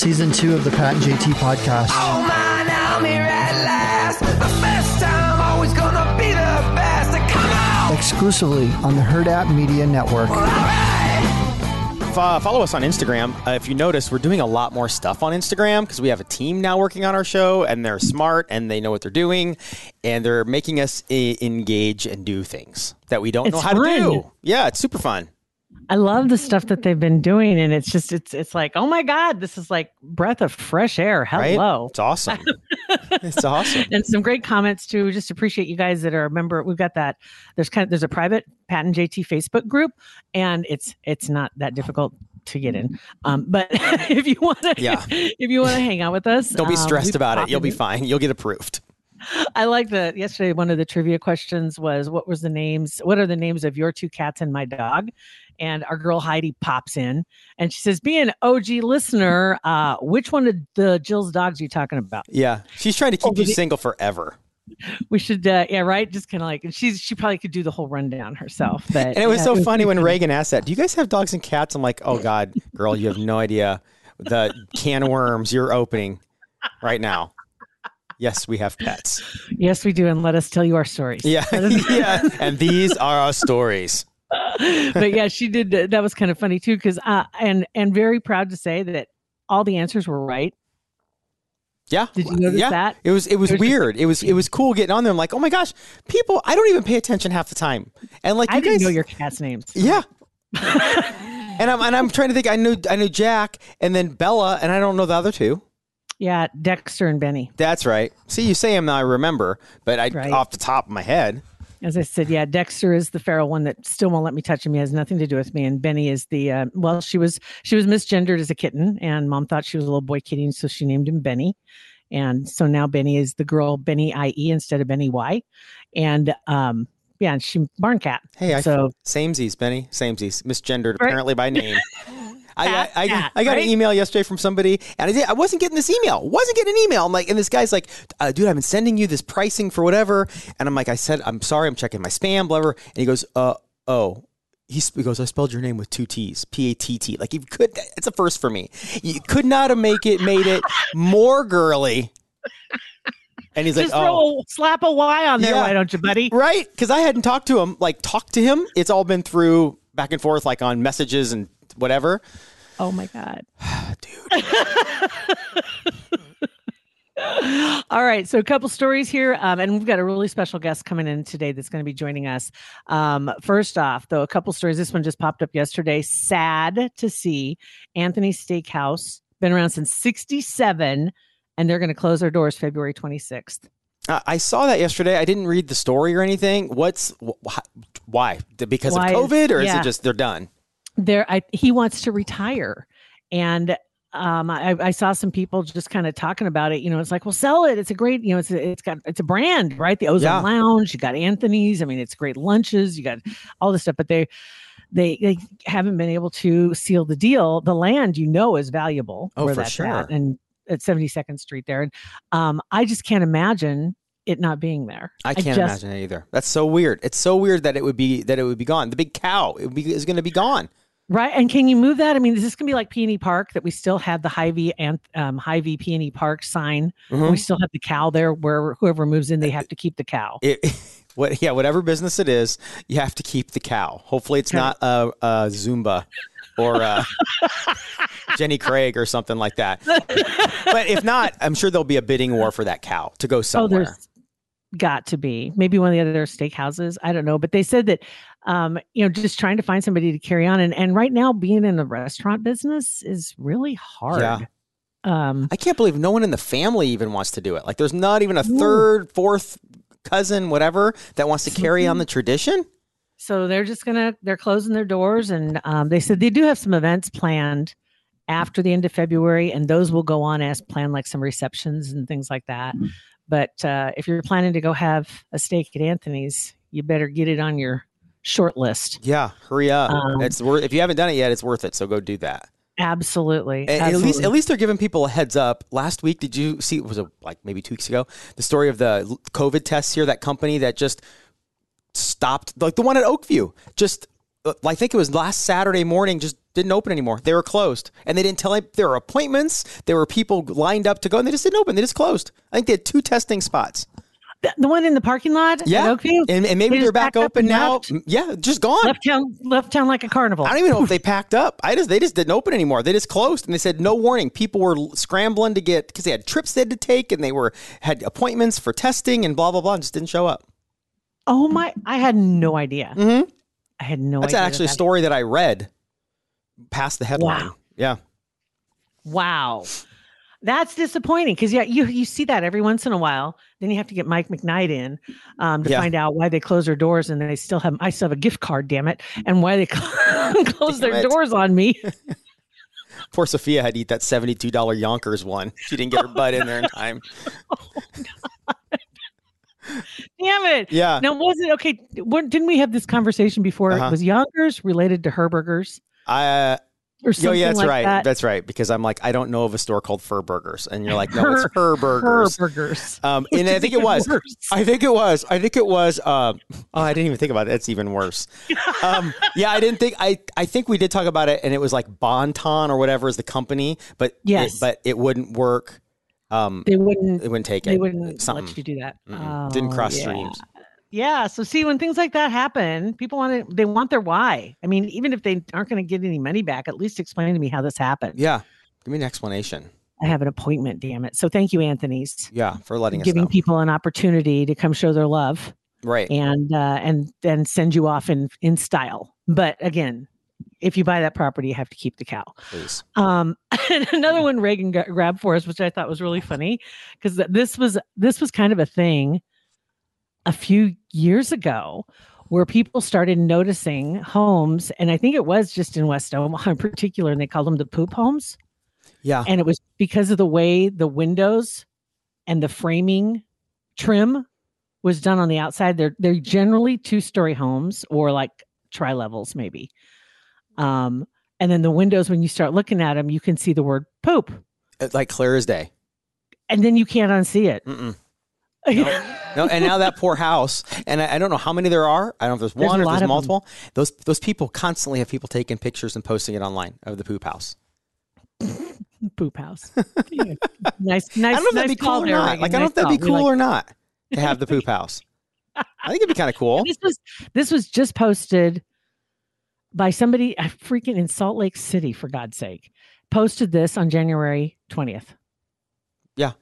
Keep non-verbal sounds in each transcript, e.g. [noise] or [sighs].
season two of the Pat and JT podcast. Oh man, I'm here at last. The best time, always gonna be the best. Come on! Exclusively on the Hurrdat Media Network. Uh, follow us on Instagram. Uh, if you notice, we're doing a lot more stuff on Instagram because we have a team now working on our show, and they're smart and they know what they're doing, and they're making us uh, engage and do things that we don't It's know how fun. to do. Yeah, it's super fun. I love the stuff that they've been doing, and it's just it's it's like oh my god, this is like breath of fresh air. Right? Hello. It's awesome. [laughs] it's awesome. and some great comments too. Just appreciate you guys that are a member. We've got that. There's kind of there's a private Pat and JT Facebook group, and it's it's not that difficult to get in. Um, but [laughs] if you want to, Yeah. if you want to hang out with us, Don't be um, stressed we about it. You'll be fine. You'll get approved. I like that. yesterday. One of the trivia questions was, "What was the names? What are the names of your two cats and my dog?" And our girl Heidi pops in and she says, "Being an OG listener, uh, which one of the Jill's dogs are you talking about?" Yeah, she's trying to keep Oh, you single forever. We should, uh, yeah, right. Just kind of like, and she's she probably could do the whole rundown herself. But And it was yeah, so funny when Reagan asked that. Do you guys have dogs and cats? I'm like, oh God, girl, you have no idea the can of worms you're opening right now. Yes, we have pets. Yes, we do, and let us tell you our stories. Yeah, [laughs] yeah. And these are our stories. [laughs] but yeah, she did. That was kind of funny too, because uh, and and very proud to say that all the answers were right. Yeah. Did you notice yeah. that? It was it was It was just weird. It was it was cool getting on there. I'm like, oh my gosh, people, I don't even pay attention half the time. And like you I didn't guys know your cats' names. Yeah. [laughs] and I'm and I'm trying to think I knew I knew Jack and then Bella and I don't know the other two. Yeah, Dexter and Benny. That's right. See, you say him, now I remember, but I Right. off the top of my head. As I said, yeah, Dexter is the feral one that still won't let me touch him. He has nothing to do with me. And Benny is the uh, well, she was she was misgendered as a kitten, and mom thought she was a little boy kitten, so she named him Benny. And so now Benny is the girl Benny IE instead of Benny Y. And um, yeah, and she barn cat. Hey, I so Samesies, Benny. Samesies. Misgendered Right. apparently by name. [laughs] I, I, I, I got right? an email yesterday from somebody, and I, did, I wasn't getting this email. Wasn't getting an email. I'm like, and this guy's like, uh, "Dude, I've been sending you this pricing for whatever," and I'm like, "I said, I'm sorry, I'm checking my spam, blah, blah." And he goes, "Uh, oh." He goes, I spelled your name with two T's, P A T T. Like you could, it's a first for me. You could not have make it made it more girly. And he's like, just oh, a, slap a Y on there, Yeah. why don't you, buddy? Right? Because I hadn't talked to him, like talked to him. It's all been through back and forth, like on messages and whatever. Oh my God. [sighs] Dude. [laughs] All right, so a couple stories here, um, and we've got a really special guest coming in today that's going to be joining us. Um, first off, though, a couple stories. This one just popped up yesterday. Sad to see Anthony's Steakhouse been around since '67, and they're going to close their doors February 26th. Uh, I saw that yesterday. I didn't read the story or anything. What's wh- wh- why? Because Why of COVID, or is it just they're done? There, I, he wants to retire, and um, I, I saw some people just kind of talking about it. You know, it's like, well, sell it. It's a great, you know, it's a, it's got it's a brand, right? The Ozone Yeah. Lounge. You got Anthony's. I mean, it's great lunches. You got all this stuff, but they they they haven't been able to seal the deal. The land, you know, is valuable. Oh, where for sure. at, and at Seventy Second Street there. And um, I just can't imagine it not being there. I can't just- imagine it either. That's so weird. It's so weird that it would be that it would be gone. The big cow it would be, is going to be gone. Right. And can you move that? I mean, is this going to be like Peony Park that we still have the High V and um, High V Peony Park sign? Mhm. We still have the cow there where whoever moves in, they have to keep the cow. It, [laughs] what? Yeah, whatever business it is, you have to keep the cow. Hopefully, it's Okay. not a, a Zumba or uh [laughs] Jenny Craig or something like that. but if not, I'm sure there'll be a bidding war for that cow to go Oh, somewhere. there's got to be maybe one of the other steakhouses. I don't know. But they said that, um, you know, just trying to find somebody to carry on. And, and right now, being in the restaurant business is really hard. Yeah. Um, I can't believe no one in the family even wants to do it. Like, there's not even a third, fourth cousin, whatever, that wants to carry on the tradition. so they're just gonna they're closing their doors and um, they said they do have some events planned after the end of february and those will go on as planned like some receptions and things like that but uh, if you're planning to go have a steak at anthony's you better get it on your short list Yeah, hurry up. Um, it's worth. If you haven't done it yet, it's worth it. So go do that. absolutely, And At least, at least they're giving people a heads up. Last week, did you see? It was it like maybe two weeks ago? The story of the COVID tests here. That company that just stopped, like the one at Oakview, just uh, I think it was last Saturday morning, just Didn't open anymore. They were closed, and they didn't tell there were appointments. There were people lined up to go, and they just didn't open. They just closed. I think they had two testing spots. The, one in the parking lot. Yeah, Oakview? and, and maybe They they're back open now. left? Mm, Yeah, just gone. left town, left town like a carnival. I don't even know if they packed up. I just they just didn't open anymore. They just closed, and they said no warning. People were scrambling to get because they had trips they had to take, and they were had appointments for testing and blah blah blah, and just didn't show up. oh my! I had no idea. Mm-hmm. I had no That's actually a that- story that I read past the headline. Wow. Yeah. Wow. That's disappointing because yeah, you you see that every once in a while. Then you have to get Mike McKnight in um, to Yeah. find out why they close their doors and they still have I still have a gift card, damn it, and why they [laughs] close Damn their it. doors on me. [laughs] Poor Sophia had to eat that seventy-two dollar Younkers one. She didn't get her butt in there in time. [laughs] damn it. Yeah. Now was it okay? What, didn't we have this conversation before? Uh-huh. Was Younkers related to Herberger's I. Or oh yeah, that's like right. that? That's right. Because I'm like, I don't know of a store called Fur Burgers, and you're like, no, it's Her- Her Burgers. Um, and I think it was. worse. I think it was. I think it was. Uh, oh, I didn't even think about it. That's even worse. Um, yeah, I didn't think. I I think we did talk about it, and it was like Bonton or whatever is the company, but Yes. it, but it wouldn't work. Um, They wouldn't. it wouldn't take it. They it. wouldn't Something. let you do that. Mm-mm. Didn't Oh, cross yeah. streams. Yeah. So see, when things like that happen, people want to. They want their why. I mean, even if they aren't going to get any money back, at least explain to me how this happened. Yeah, give me an explanation. I have an appointment. Damn it. So thank you, Anthony's, Yeah, for letting us giving know. people an opportunity to come show their love right. and uh, and then send you off in in style. But again, if you buy that property, you have to keep the cow. Please. Um, [laughs] and another one Reagan gra- grabbed for us, which I thought was really funny, because this was this was kind of a thing a few years ago where people started noticing homes, and I think it was just in West Omaha in particular, and they called them the poop homes, Yeah. and it was because of the way the windows and the framing trim was done on the outside. They're they're generally two story homes or like tri levels maybe. Um, and then the windows, when you start looking at them, you can see the word poop, It's like clear as day. and then you can't unsee it. Mm-mm. [laughs] No, and now that poor house, and I, I don't know how many there are. I don't know if there's There's one or there's multiple. Those those people constantly have people taking pictures and posting it online of the poop house. [laughs] poop house. Yeah. Nice, nice. [laughs] I don't know if nice that'd be cool or not. Like I don't know if that'd be call. Cool like- or not to have the poop house. I think it'd be kind of cool. This was this was just posted by somebody uh, freaking in Salt Lake City, for God's sake. Posted this on January twentieth nuts.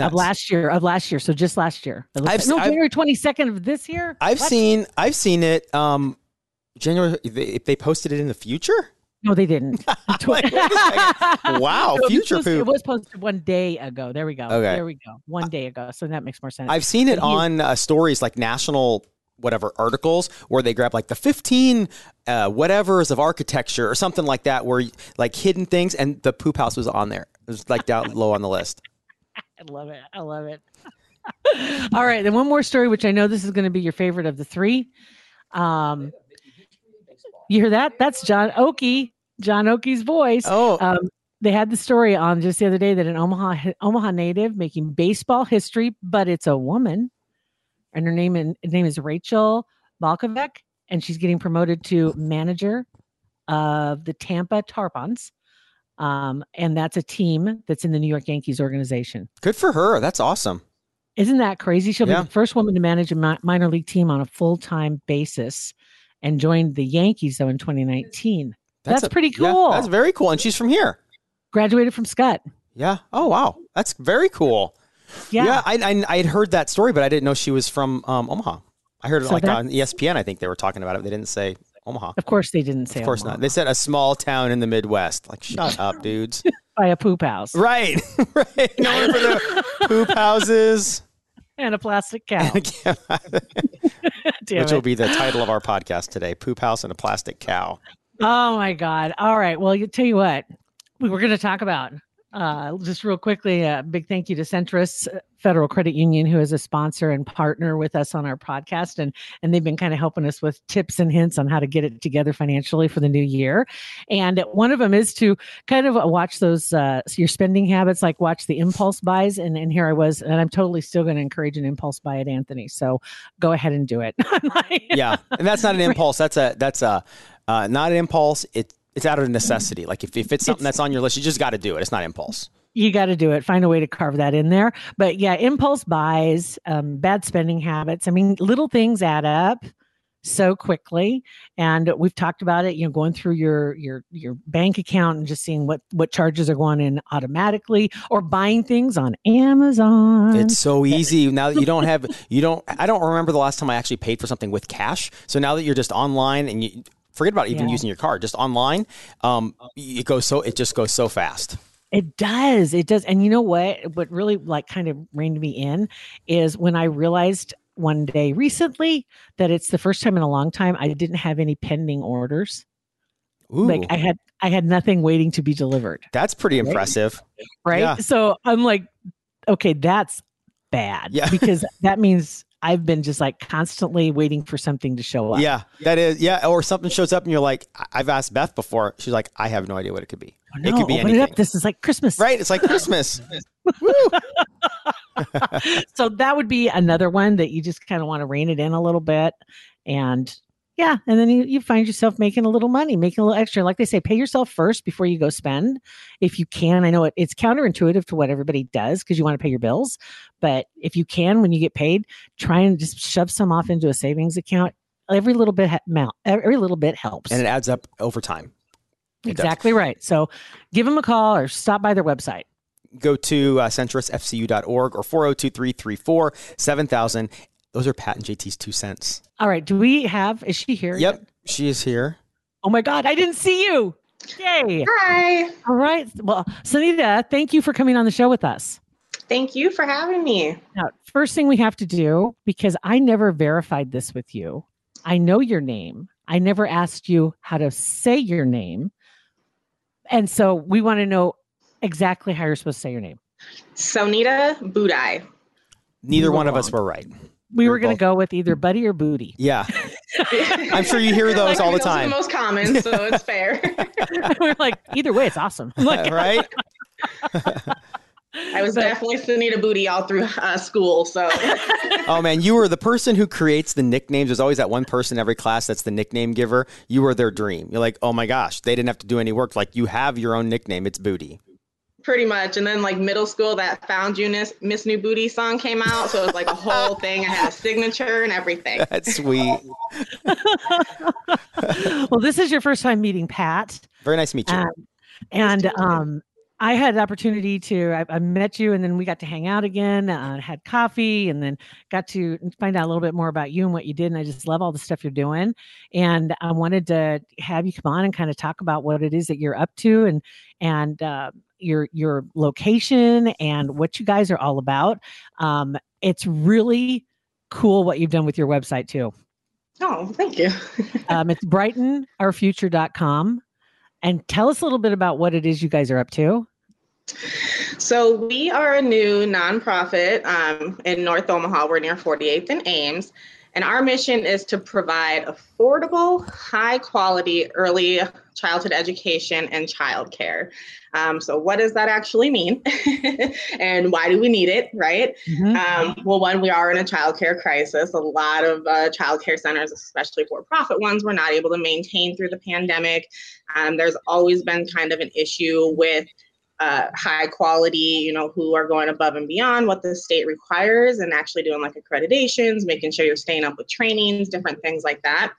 Of last year. Of last year, so just last year. I've like- no, I've- January twenty second of this year. I've seen I've seen it. Um, January. They, if they posted it in the future. No, they didn't. [laughs] Like. [laughs] Wow, this future was- poop. It was posted one day ago. There we go. Okay. There we go. One day ago. So that makes more sense. I've seen it But on uh, stories like national whatever articles where they grab like the 15 uh, whatevers of architecture or something like that where like hidden things and the poop house was on there. It was like down [laughs] low on the list. I love it. I love it. [laughs] All right, then one more story, which I know this is going to be your favorite of the three. Um, you hear that? That's John Oakey, John Oakey's voice. Oh, Um, they had the story on just the other day that an Omaha Omaha native making baseball history, but it's a woman, and her name and name is Rachel Balkovec, and she's getting promoted to manager of the Tampa Tarpons. Um, and that's a team that's in the New York Yankees organization. good for her. That's awesome. Isn't that crazy? She'll Yeah. be the first woman to manage a mi- minor league team on a full time basis and joined the Yankees, though, in 2019. That's a- pretty yeah, cool. that's very cool. And she's from here. Graduated from Skutt. Yeah. Oh, wow. That's very cool. Yeah. Yeah. I, I, heard that story, but I didn't know she was from um, Omaha. I heard it So like that- on ESPN. I think they were talking about it. They didn't say Omaha. Of course, they didn't say Of course Omaha. not. They said a small town in the Midwest. Like, shut up, dudes. [laughs] by a poop house Right, [laughs] right. Known for the [laughs] poop houses, and a plastic cow. which Damn will be the title of our podcast today: "Poop House and a Plastic Cow." Oh my God. All right. Well, you tell you what, we were going to talk about uh, just real quickly. A big thank you to Centris Federal Credit Union, who is a sponsor and partner with us on our podcast, and and they've been kind of helping us with tips and hints on how to get it together financially for the new year. And one of them is to kind of watch those uh, your spending habits, like watch the impulse buys. And and here I was, and I'm totally still going to encourage an impulse buy at Anthony. So go ahead and do it. [laughs] Yeah, and that's not an impulse. That's a that's a uh, not an impulse. It It's out of necessity. Like if, if it's something that's on your list, you just got to do it. It's not impulse. you got to do it. Find a way to carve that in there. But yeah, impulse buys, um, bad spending habits. I mean, little things add up so quickly and we've talked about it you know going through your your your bank account and just seeing what what charges are going in automatically or buying things on amazon It's so easy now that you don't have [laughs] you don't. I don't remember the last time I actually paid for something with cash. So now that you're just online and you forget about even Yeah. using your car, just online, um, it goes so it just goes so fast. It does. It does. And you know what? What really like kind of reined me in is when I realized one day recently that it's the first time in a long time I didn't have any pending orders. Ooh, Like I had I had nothing waiting to be delivered. that's pretty impressive. Right. Yeah. So I'm like, okay, that's bad. Yeah. [laughs] because that means I've been just like constantly waiting for something to show up. Yeah, that is. Yeah, or something shows up and you're like, I've asked Beth before. She's like, I have no idea what it could be. Oh, it could be open anything. it up. This is like Christmas. Right? It's like Christmas. [laughs] [laughs] so that would be another one that you just kind of want to rein it in a little bit and yeah and then you, you find yourself making a little money making a little extra like they say pay yourself first before you go spend if you can i know it, it's counterintuitive to what everybody does because you want to pay your bills but if you can when you get paid try and just shove some off into a savings account every little bit amount every little bit helps and it adds up over time. It does. exactly right so give them a call or stop by their website Go to uh, centrisfcu.org or 402 334 7000. Those are Pat and JT's two cents. all right do we have is she here Yep, yet? she is here. oh my god i didn't see you yay Hi. All right. Well, Sunita, thank you for coming on the show with us. Thank you for having me. Now, first thing we have to do, because I never verified this with you, I know your name. I never asked you how to say your name. And so we want to know exactly how you're supposed to say your name. Sonita Budai. Neither You one were of us were right. We You're were going to go with either Buddy or Booty. Yeah, [laughs] I'm sure you hear those Like, all the those are time. most common, so it's [laughs] fair. [laughs] we're like, either way, it's awesome. Like, right? I was But- definitely Sonita Booty all through uh, school, so Oh man, you were the person who creates the nicknames. There's always that one person in every class that's the nickname giver. You were their dream. You're like, oh my gosh, they didn't have to do any work. Like you have your own nickname. It's Booty. Pretty much. And then like middle school, that Found You Miss, Miss New Booty song came out, so it was like a whole thing. I had a signature and everything. [laughs] That's sweet. [laughs] well, this is your first time meeting Pat. Very nice to meet you. Um, and to um, I had the opportunity to, I, I met you and then we got to hang out again, uh, had coffee and then got to find out a little bit more about you and what you did. And I just love all the stuff you're doing. And I wanted to have you come on and kind of talk about what it is that you're up to and, and, uh, your your location and what you guys are all about. Um, it's really cool what you've done with your website too. Oh, thank you. [laughs] Um, it's brightenourfuture.com. And tell us a little bit about what it is you guys are up to. So we are a new nonprofit um, in North Omaha. We're near 48th and Ames. And our mission is to provide affordable, high quality early childhood education and childcare. Um, so, what does that actually mean? [laughs] and why do we need it, right? Mhm. Um, well, one, we are in a childcare crisis. A lot of uh, childcare centers, especially for profit ones, were not able to maintain through the pandemic. Um, there's always been kind of an issue with uh, high quality, you know, who are going above and beyond what the state requires and actually doing like accreditations, making sure you're staying up with trainings, different things like that.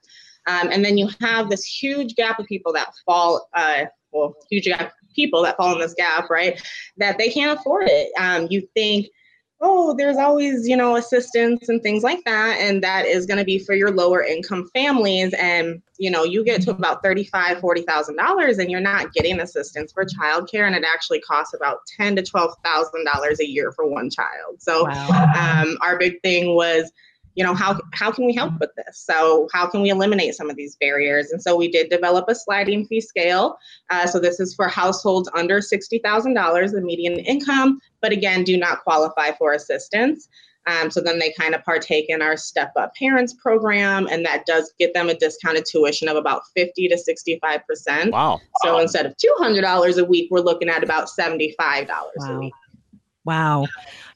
Um, and then you have this huge gap of people that fall, uh, well, huge gap people that fall in this gap, right? That they can't afford it. Um, you think, oh, there's always, you know, assistance and things like that. And that is going to be for your lower income families. And, you know, you get to about $35,000, $40,000 and you're not getting assistance for childcare. And it actually costs about ten to $12,000 a year for one child. So Wow. um, our big thing was, you know, how, how can we help with this? So how can we eliminate some of these barriers? And so we did develop a sliding fee scale. Uh, so this is for households under $60,000, the median income, but again, do not qualify for assistance. Um, so then they kind of partake in our Step Up Parents program, and that does get them a discounted tuition of about 50 to 65%. Wow. So instead of $200 a week, we're looking at about $75 a week. Wow.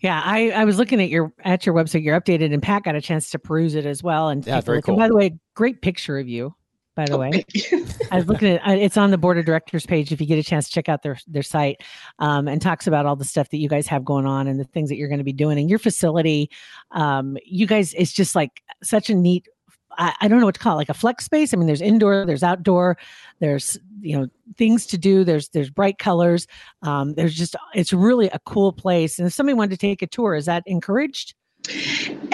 Yeah, I, I was looking at your at your website. You're updated, and Pat got a chance to peruse it as well. And Yeah, very look. And cool. by the way, great picture of you. by the Oh, way. I was looking at uh, it's on the board of directors page if you get a chance to check out their their site um, and talks about all the stuff that you guys have going on and the things that you're going to be doing and your facility. Um, you guys, it's just like such a neat. I, I don't know what to call it, like a flex space. I mean, there's indoor, there's outdoor, there's you know things to do. There's there's bright colors. Um, there's just it's really a cool place. And if somebody wanted to take a tour, is that encouraged?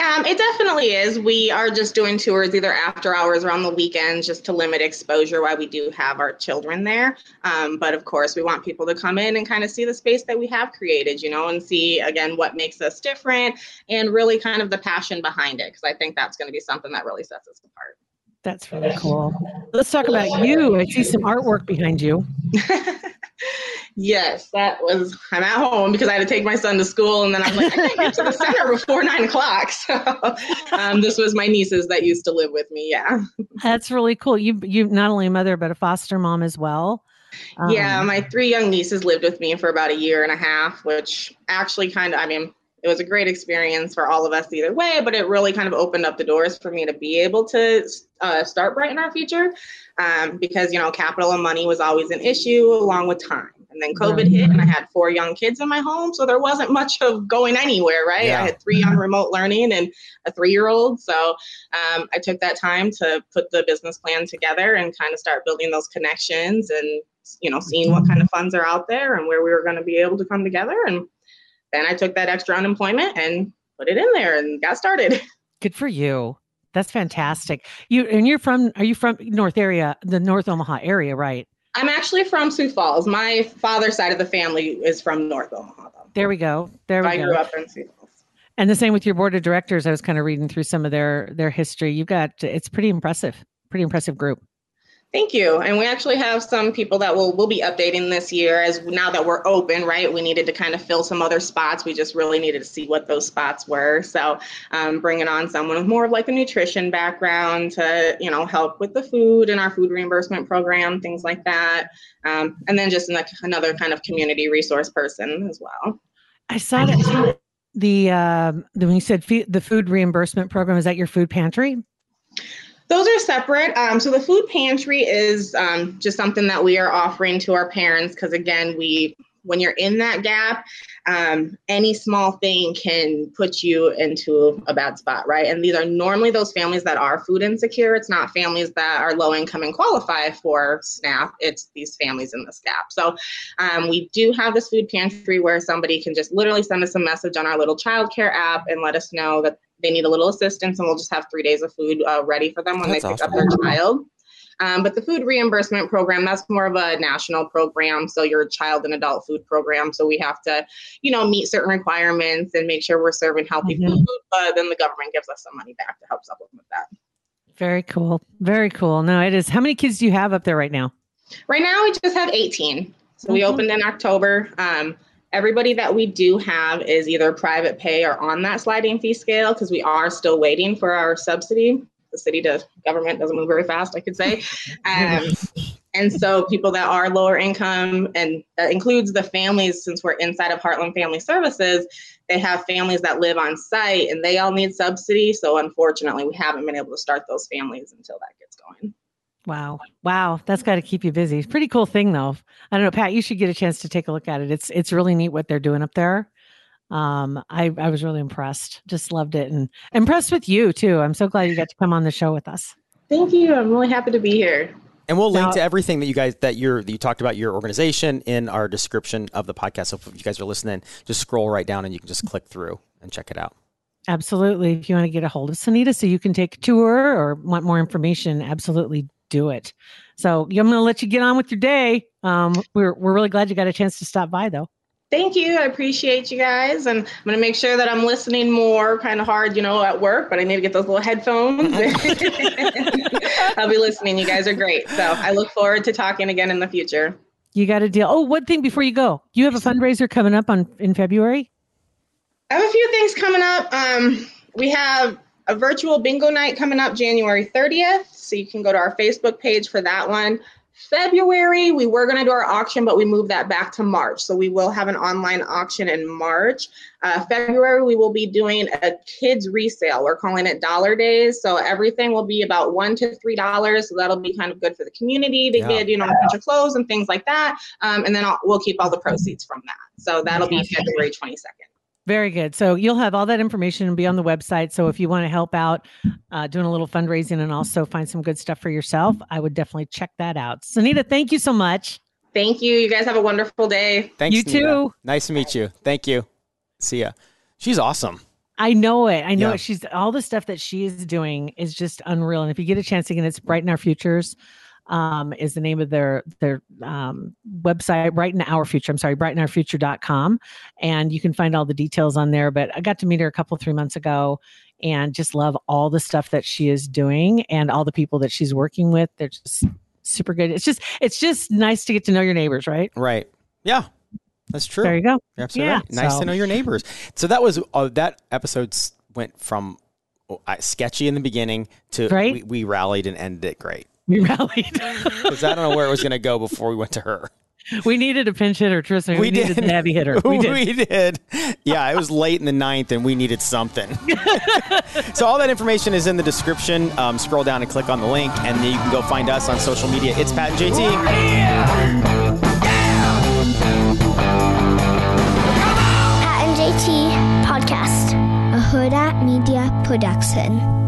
Um, it definitely is. We are just doing tours either after hours or on the weekends just to limit exposure while we do have our children there. Um, but of course, we want people to come in and kind of see the space that we have created, you know, and see again what makes us different and really kind of the passion behind it. Because I think that's going to be something that really sets us apart. That's really cool. Let's talk about you. I see some artwork behind you. [laughs] yes, that was. I'm at home because I had to take my son to school, and then I'm like, I can't get to the [laughs] center before nine o'clock. [laughs] So, um, this was my nieces that used to live with me. Yeah. That's really cool. You you not only a mother but a foster mom as well. yeah, Um, my three young nieces lived with me for about a year and a half, which actually kind of, I mean, it was a great experience for all of us either way, but it really kind of opened up the doors for me to be able to uh, start Brighten Our Future um, because, you know, capital and money was always an issue along with time. And then COVID hit and I had four young kids in my home. So there wasn't much of going anywhere, right? Yeah. I had three on remote learning and a three year old. So um, I took that time to put the business plan together and kind of start building those connections and, you know, seeing what kind of funds are out there and where we were going to be able to come together. And then I took that extra unemployment and put it in there and got started. [laughs] good for you. That's fantastic. You and you're from are you from North area, the North Omaha area, right? I'm actually from Sioux Falls. My father's side of the family is from North Omaha. Though. There we go. There I we grew go. up in Sioux Falls. And the same with your board of directors. I was kind of reading through some of their their history. You've got it's pretty impressive. Pretty impressive group. Thank you. And we actually have some people that will will be updating this year as now that we're open, right? We needed to kind of fill some other spots. We just really needed to see what those spots were. So um, bringing on someone with more of like a nutrition background to, you know, help with the food and our food reimbursement program, things like that. Um, and then just like another kind of community resource person as well. I saw that too. [laughs] The um the, when you said fe- the food reimbursement program is that your food pantry? Those are separate. Um, so the food pantry is um, just something that we are offering to our parents because again, we when you're in that gap, um, any small thing can put you into a bad spot, right? And these are normally those families that are food insecure. It's not families that are low income and qualify for SNAP. It's these families in this gap. So um, we do have this food pantry where somebody can just literally send us a message on our little childcare app and let us know that they need a little assistance, and we'll just have three days of food uh, ready for them when That's they pick awesome. up their child. Um, but the food reimbursement program, that's more of a national program. So your child and adult food program. So we have to, you know, meet certain requirements and make sure we're serving healthy Mhm. food. But then the government gives us some money back to help supplement that. Very cool. Very cool. No, it is. How many kids do you have up there right now? Right now, we just have 18. So we Mhm. opened in October. Um, everybody that we do have is either private pay or on that sliding fee scale because we are still waiting for our subsidy. The city to government doesn't move very fast, I could say. Um, and so people that are lower income, and that includes the families, since we're inside of Heartland Family Services, they have families that live on site and they all need subsidy. So unfortunately, we haven't been able to start those families until that gets going. Wow. Wow. That's got to keep you busy. Pretty cool thing though. I don't know, Pat, you should get a chance to take a look at it. It's it's really neat what they're doing up there. Um, I, I was really impressed. Just loved it and impressed with you too. I'm so glad you got to come on the show with us. Thank you. I'm really happy to be here. And we'll link Now- to everything that you guys that you're that you talked about your organization in our description of the podcast. So if you guys are listening, just scroll right down and you can just click through and check it out. Absolutely. If you want to get a hold of Sunita so you can take a tour or want more information, absolutely do it. So I'm going to let you get on with your day. Um, we're, we're really glad you got a chance to stop by though. Thank you. I appreciate you guys. And I'm going to make sure that I'm listening more kind of hard, you know, at work, but I need to get those little headphones. [laughs] [laughs] I'll be listening. You guys are great. So I look forward to talking again in the future. You got a deal. Oh, one thing before you go, you have a fundraiser coming up on in February. I have a few things coming up. Um, we have a virtual bingo night coming up January 30th. So you can go to our Facebook page for that one. February, we were going to do our auction, but we moved that back to March. So we will have an online auction in March. Uh, February, we will be doing a kids resale. We're calling it Dollar Days. So everything will be about one to three dollars. So that'll be kind of good for the community to Yeah. get, you know, a bunch of clothes and things like that. Um, and then I'll, we'll keep all the proceeds from that. So that'll be February 22nd. Very good. So you'll have all that information and be on the website. So if you want to help out uh, doing a little fundraising and also find some good stuff for yourself, I would definitely check that out. Sunita, thank you so much. Thank you. You guys have a wonderful day. Thanks. You Nita. too. Nice to meet you. Thank you. See ya. She's awesome. I know it. I know Yeah. it. She's all the stuff that she is doing is just unreal. And if you get a chance again, it's Brighten Our Futures. Um, is the name of their their um, website, Brighten Our Future. I'm sorry, brightenourfuture.com. And you can find all the details on there. But I got to meet her a couple, three months ago and just love all the stuff that she is doing and all the people that she's working with. They're just super good. It's just it's just nice to get to know your neighbors, right? Right. Yeah. That's true. There you go. You're absolutely Yeah, right. Nice so- to know your neighbors. So that was uh, that episode went from oh, sketchy in the beginning to Right. we, we rallied and ended it great. We rallied. Because I don't know where it was going to go before we went to her. we needed a pinch hitter, Tristan. We, We needed did. a heavy hitter. [laughs] We did. we did. Yeah, it was late in the ninth and we needed something. [laughs] so all that information is in the description. Um, scroll down and click on the link, and then you can go find us on social media. It's Pat and JT. Pat and JT Podcast, a Hurrdat Media Production.